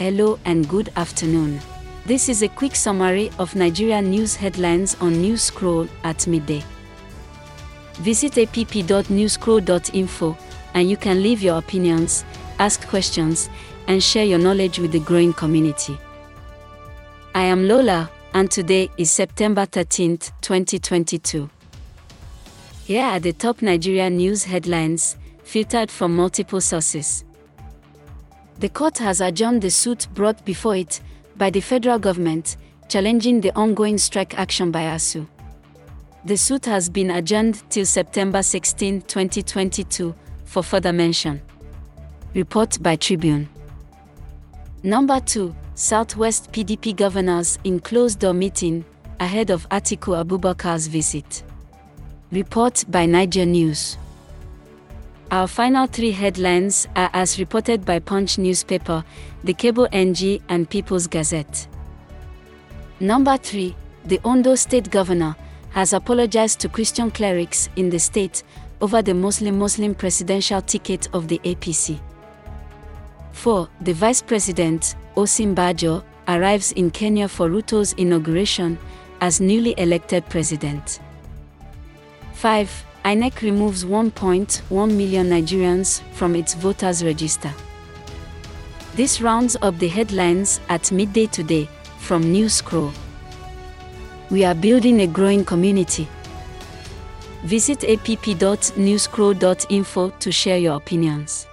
Hello and good afternoon. This is a quick summary of Nigeria news headlines on News Scroll at midday. Visit app.newscroll.info and you can leave your opinions, ask questions, and share your knowledge with the growing community. I am Lola, and today is September 13th, 2022. Here are the top Nigeria news headlines, filtered from multiple sources. The court has adjourned the suit brought before it by the federal government, challenging the ongoing strike action by ASUU. The suit has been adjourned till September 16, 2022, for further mention. Report by Tribune. Number 2. Southwest PDP governors in closed door meeting ahead of Atiku Abubakar's visit. Report by Naija News. Our final three headlines are as reported by Punch newspaper, the Cable NG, and People's Gazette. Number 3. The Ondo State Governor has apologized to Christian clerics in the state over the Muslim Muslim presidential ticket of the APC. 4. The Vice President, Osinbajo, arrives in Kenya for Ruto's inauguration as newly elected president. 5. INEC removes 1.1 million Nigerians from its voters' register. This rounds up the headlines at midday today from News Scroll. We are building a growing community. Visit app.newscroll.info to share your opinions.